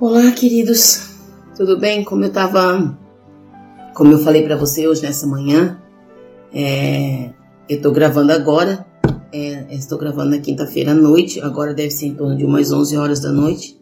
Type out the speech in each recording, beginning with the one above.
Olá, queridos. Tudo bem? Como eu tava, como eu falei para você hoje nessa manhã, é, eu tô gravando agora. É, estou gravando na quinta-feira à noite. Agora deve ser em torno de umas 11 horas da noite.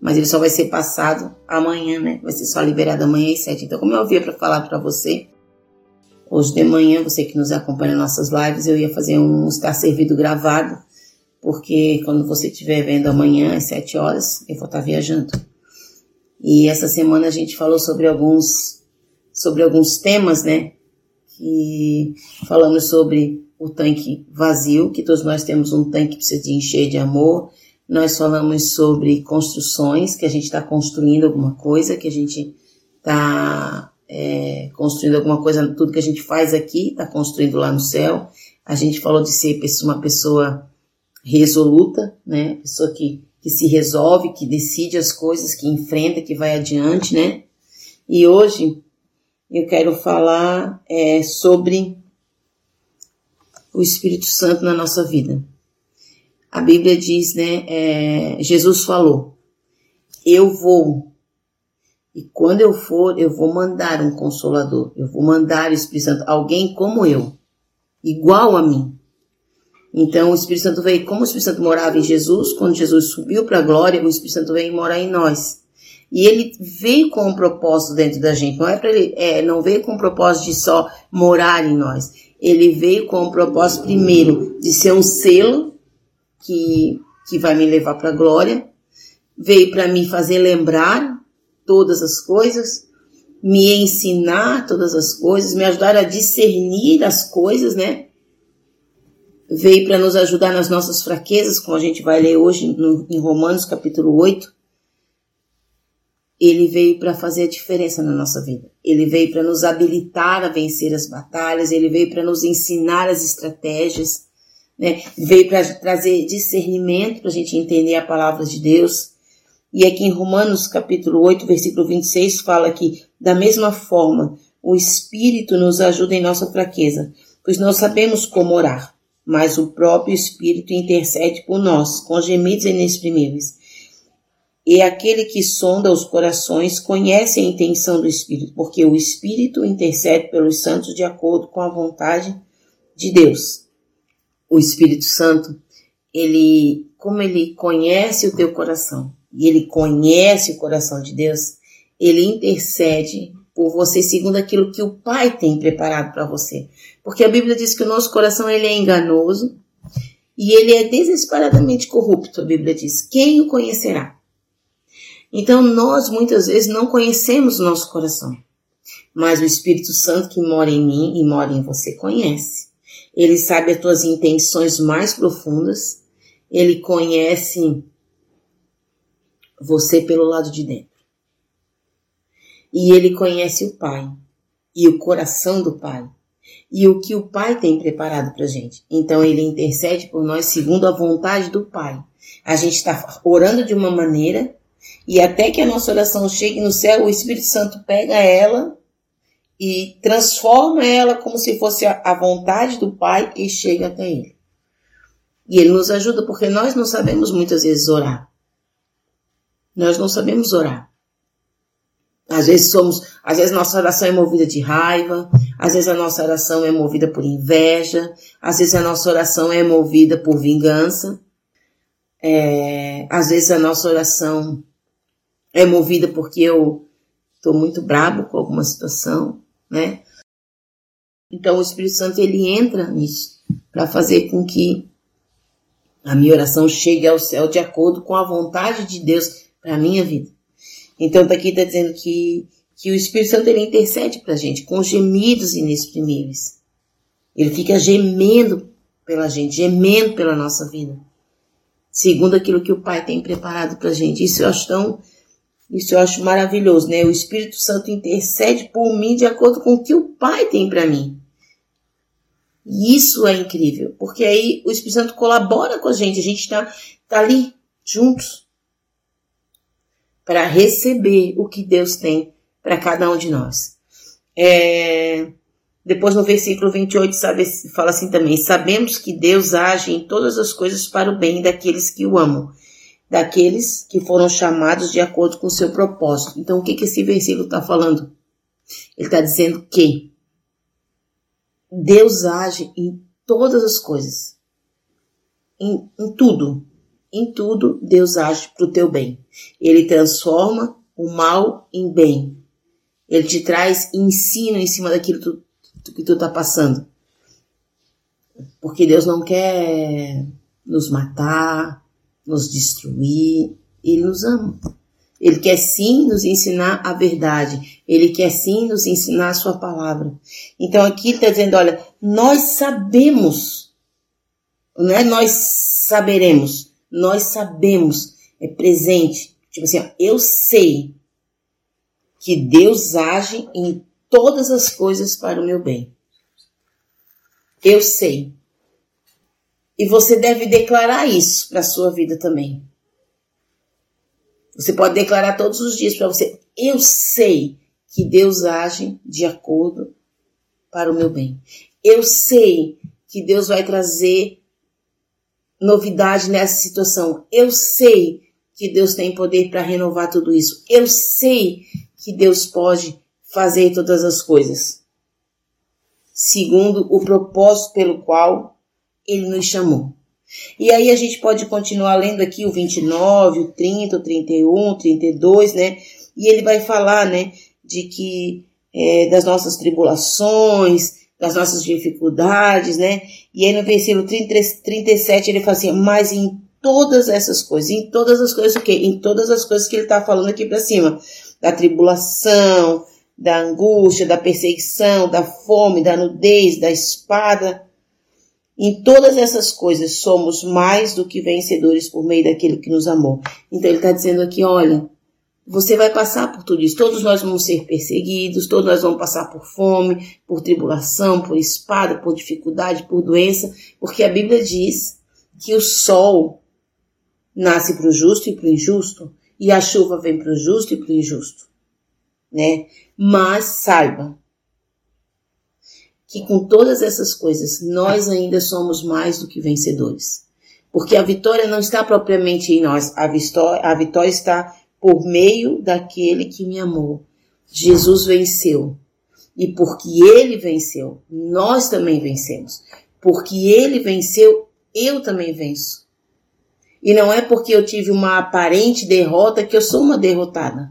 Mas ele só vai ser passado amanhã, né? Vai ser só liberado amanhã às 7. Então, como eu havia para falar para você, hoje de manhã, você que nos acompanha nas nossas lives, eu ia fazer um estar servido gravado, porque quando você estiver vendo amanhã às 7 horas, eu vou estar viajando. E essa semana a gente falou sobre alguns, sobre alguns temas, né? Que falamos sobre o tanque vazio, que todos nós temos um tanque que precisa de encher de amor. Nós falamos sobre construções, que a gente está construindo alguma coisa, que a gente está é, construindo alguma coisa, tudo que a gente faz aqui está construindo lá no céu. A gente falou de ser uma pessoa resoluta, né? Pessoa que que se resolve, que decide as coisas, que enfrenta, que vai adiante, né? E hoje eu quero falar é, sobre o Espírito Santo na nossa vida. A Bíblia diz, né? É, Jesus falou: Eu vou, e quando eu for, eu vou mandar um consolador, eu vou mandar o Espírito Santo, alguém como eu, igual a mim. Então o Espírito Santo veio, como o Espírito Santo morava em Jesus, quando Jesus subiu para a glória, o Espírito Santo veio morar em nós. E ele veio com um propósito dentro da gente. Não é para ele, é, não veio com o propósito de só morar em nós. Ele veio com o propósito primeiro de ser um selo que que vai me levar para a glória. Veio para me fazer lembrar todas as coisas, me ensinar todas as coisas, me ajudar a discernir as coisas, né? veio para nos ajudar nas nossas fraquezas, como a gente vai ler hoje no, em Romanos capítulo 8. Ele veio para fazer a diferença na nossa vida. Ele veio para nos habilitar a vencer as batalhas, ele veio para nos ensinar as estratégias, né? veio para trazer discernimento para a gente entender a palavra de Deus. E aqui em Romanos capítulo 8, versículo 26, fala que, da mesma forma, o Espírito nos ajuda em nossa fraqueza, pois não sabemos como orar mas o próprio Espírito intercede por nós, com gemidos inexprimíveis. E aquele que sonda os corações conhece a intenção do Espírito, porque o Espírito intercede pelos santos de acordo com a vontade de Deus. O Espírito Santo, ele, como ele conhece o teu coração, e ele conhece o coração de Deus, ele intercede por você segundo aquilo que o Pai tem preparado para você. Porque a Bíblia diz que o nosso coração ele é enganoso e ele é desesperadamente corrupto, a Bíblia diz. Quem o conhecerá? Então nós muitas vezes não conhecemos o nosso coração. Mas o Espírito Santo que mora em mim e mora em você conhece. Ele sabe as tuas intenções mais profundas. Ele conhece você pelo lado de dentro e ele conhece o Pai e o coração do Pai e o que o Pai tem preparado para gente. Então ele intercede por nós segundo a vontade do Pai. A gente está orando de uma maneira e até que a nossa oração chegue no céu, o Espírito Santo pega ela e transforma ela como se fosse a vontade do Pai e chega até ele. E ele nos ajuda porque nós não sabemos muitas vezes orar. Nós não sabemos orar. Às vezes somos, às vezes nossa oração é movida de raiva, às vezes a nossa oração é movida por inveja, às vezes a nossa oração é movida por vingança, é, às vezes a nossa oração é movida porque eu estou muito brabo com alguma situação, né? Então o Espírito Santo ele entra nisso para fazer com que a minha oração chegue ao céu de acordo com a vontade de Deus para a minha vida. Então, tá aqui está dizendo que, que o Espírito Santo ele intercede para a gente com gemidos inexprimíveis. Ele fica gemendo pela gente, gemendo pela nossa vida. Segundo aquilo que o Pai tem preparado para a gente. Isso eu acho tão. Isso eu acho maravilhoso, né? O Espírito Santo intercede por mim de acordo com o que o Pai tem para mim. E isso é incrível, porque aí o Espírito Santo colabora com a gente, a gente está tá ali juntos para receber o que Deus tem para cada um de nós. É, Depois no versículo 28 sabe, fala assim também: Sabemos que Deus age em todas as coisas para o bem daqueles que o amam, daqueles que foram chamados de acordo com o seu propósito. Então, o que, que esse versículo está falando? Ele está dizendo que Deus age em todas as coisas, em, em tudo, em tudo Deus age para o teu bem. Ele transforma o mal em bem. Ele te traz ensino em cima daquilo que tu, que tu tá passando. Porque Deus não quer nos matar, nos destruir. Ele nos ama. Ele quer sim nos ensinar a verdade. Ele quer sim nos ensinar a sua palavra. Então aqui está dizendo, olha, nós sabemos, não é nós saberemos, nós sabemos, é presente. Tipo assim, ó, eu sei que Deus age em todas as coisas para o meu bem. Eu sei. E você deve declarar isso para a sua vida também. Você pode declarar todos os dias para você: eu sei que Deus age de acordo para o meu bem. Eu sei que Deus vai trazer novidade nessa situação. Eu sei que Deus tem poder para renovar tudo isso. Eu sei que Deus pode fazer todas as coisas, segundo o propósito pelo qual Ele nos chamou. E aí a gente pode continuar lendo aqui o 29, o 30, o 31, o 32, né? E ele vai falar, né, de que é, das nossas tribulações, das nossas dificuldades, né? E aí no versículo 30, 37 ele fala assim, mas em todas essas coisas, em todas as coisas o quê? Em todas as coisas que ele está falando aqui para cima, da tribulação, da angústia, da perseguição, da fome, da nudez, da espada, em todas essas coisas somos mais do que vencedores por meio daquele que nos amou. Então ele está dizendo aqui, olha, você vai passar por tudo isso. Todos nós vamos ser perseguidos, todos nós vamos passar por fome, por tribulação, por espada, por dificuldade, por doença, porque a Bíblia diz que o sol nasce para o justo e para o injusto, e a chuva vem para o justo e para o injusto, né? Mas saiba que com todas essas coisas nós ainda somos mais do que vencedores. Porque a vitória não está propriamente em nós, a vitória, a vitória está por meio daquele que me amou. Jesus venceu. E porque ele venceu, nós também vencemos. Porque ele venceu, eu também venço. E não é porque eu tive uma aparente derrota que eu sou uma derrotada.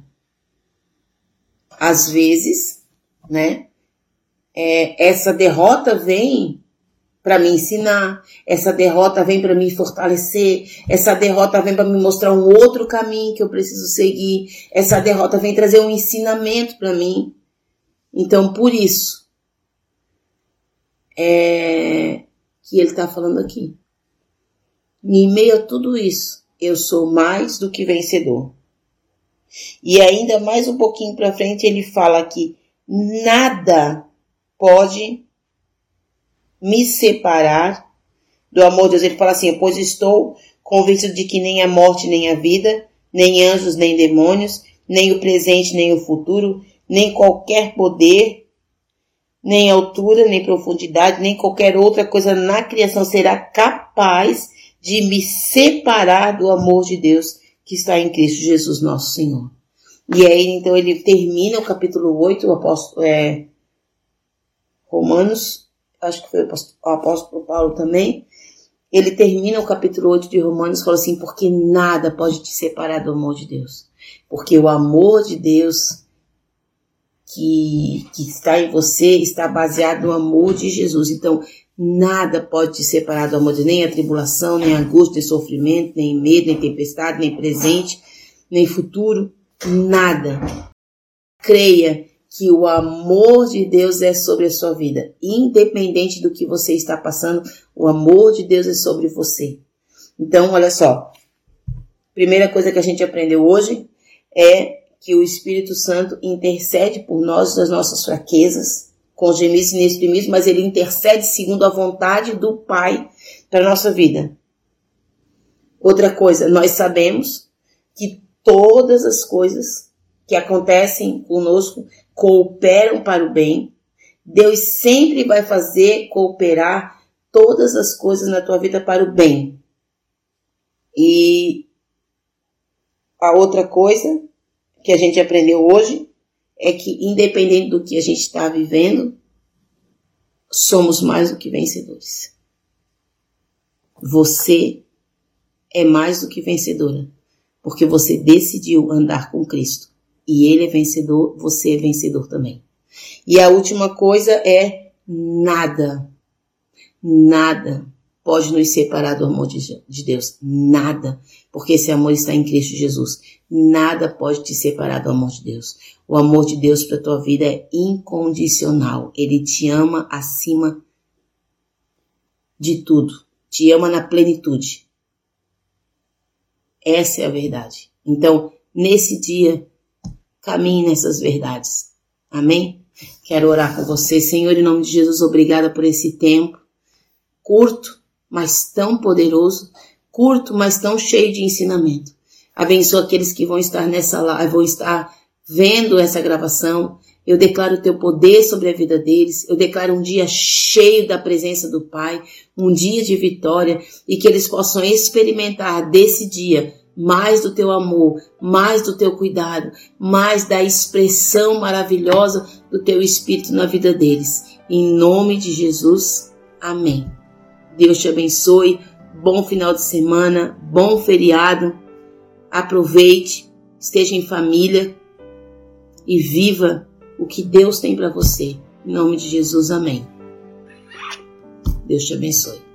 Às vezes, né? é, essa derrota vem para me ensinar, essa derrota vem para me fortalecer, essa derrota vem para me mostrar um outro caminho que eu preciso seguir, essa derrota vem trazer um ensinamento para mim. Então, por isso, é que ele está falando aqui. Em meio a tudo isso, eu sou mais do que vencedor. E ainda mais um pouquinho para frente, ele fala que nada pode me separar do amor de Deus. Ele fala assim: Pois estou convencido de que nem a morte, nem a vida, nem anjos, nem demônios, nem o presente, nem o futuro, nem qualquer poder, nem altura, nem profundidade, nem qualquer outra coisa na criação será capaz de me separar do amor de Deus que está em Cristo Jesus, nosso Senhor. E aí, então, ele termina o capítulo 8, o apóstolo, é, Romanos, acho que foi o apóstolo Paulo também, ele termina o capítulo 8 de Romanos e fala assim: porque nada pode te separar do amor de Deus. Porque o amor de Deus que, que está em você está baseado no amor de Jesus. Então, nada pode te separar do amor de Deus, nem a tribulação, nem a angústia, nem sofrimento, nem medo, nem tempestade, nem presente, nem futuro, nada. Creia que o amor de Deus é sobre a sua vida. Independente do que você está passando, o amor de Deus é sobre você. Então, olha só. Primeira coisa que a gente aprendeu hoje é que o Espírito Santo intercede por nós nas nossas fraquezas, com gemidos e inexprimíveis, mas ele intercede segundo a vontade do Pai para nossa vida. Outra coisa, nós sabemos que todas as coisas que acontecem conosco cooperam para o bem Deus sempre vai fazer cooperar todas as coisas na tua vida para o bem. E a outra coisa que a gente aprendeu hoje é que, independente do que a gente está vivendo, somos mais do que vencedores. Você é mais do que vencedora, porque você decidiu andar com Cristo. E Ele é vencedor, você é vencedor também. E a última coisa é nada, nada pode nos separar do amor de Deus. Nada. Porque esse amor está em Cristo Jesus. Nada pode te separar do amor de Deus. O amor de Deus para tua vida é incondicional. Ele te ama acima de tudo. Te ama na plenitude. Essa é a verdade. Então, nesse dia, caminhe nessas verdades. Amém? Quero orar com você. Senhor, em nome de Jesus, obrigada por esse tempo curto, mas tão poderoso, curto, mas tão cheio de ensinamento. Abençoa aqueles que vão estar nessa live, vão estar vendo essa gravação. Eu declaro o teu poder sobre a vida deles. Eu declaro um dia cheio da presença do Pai, um dia de vitória e que eles possam experimentar desse dia mais do teu amor, mais do teu cuidado, mais da expressão maravilhosa do teu espírito na vida deles. Em nome de Jesus. Amém. Deus te abençoe. Bom final de semana, bom feriado. Aproveite, esteja em família e viva o que Deus tem para você. Em nome de Jesus, amém. Deus te abençoe.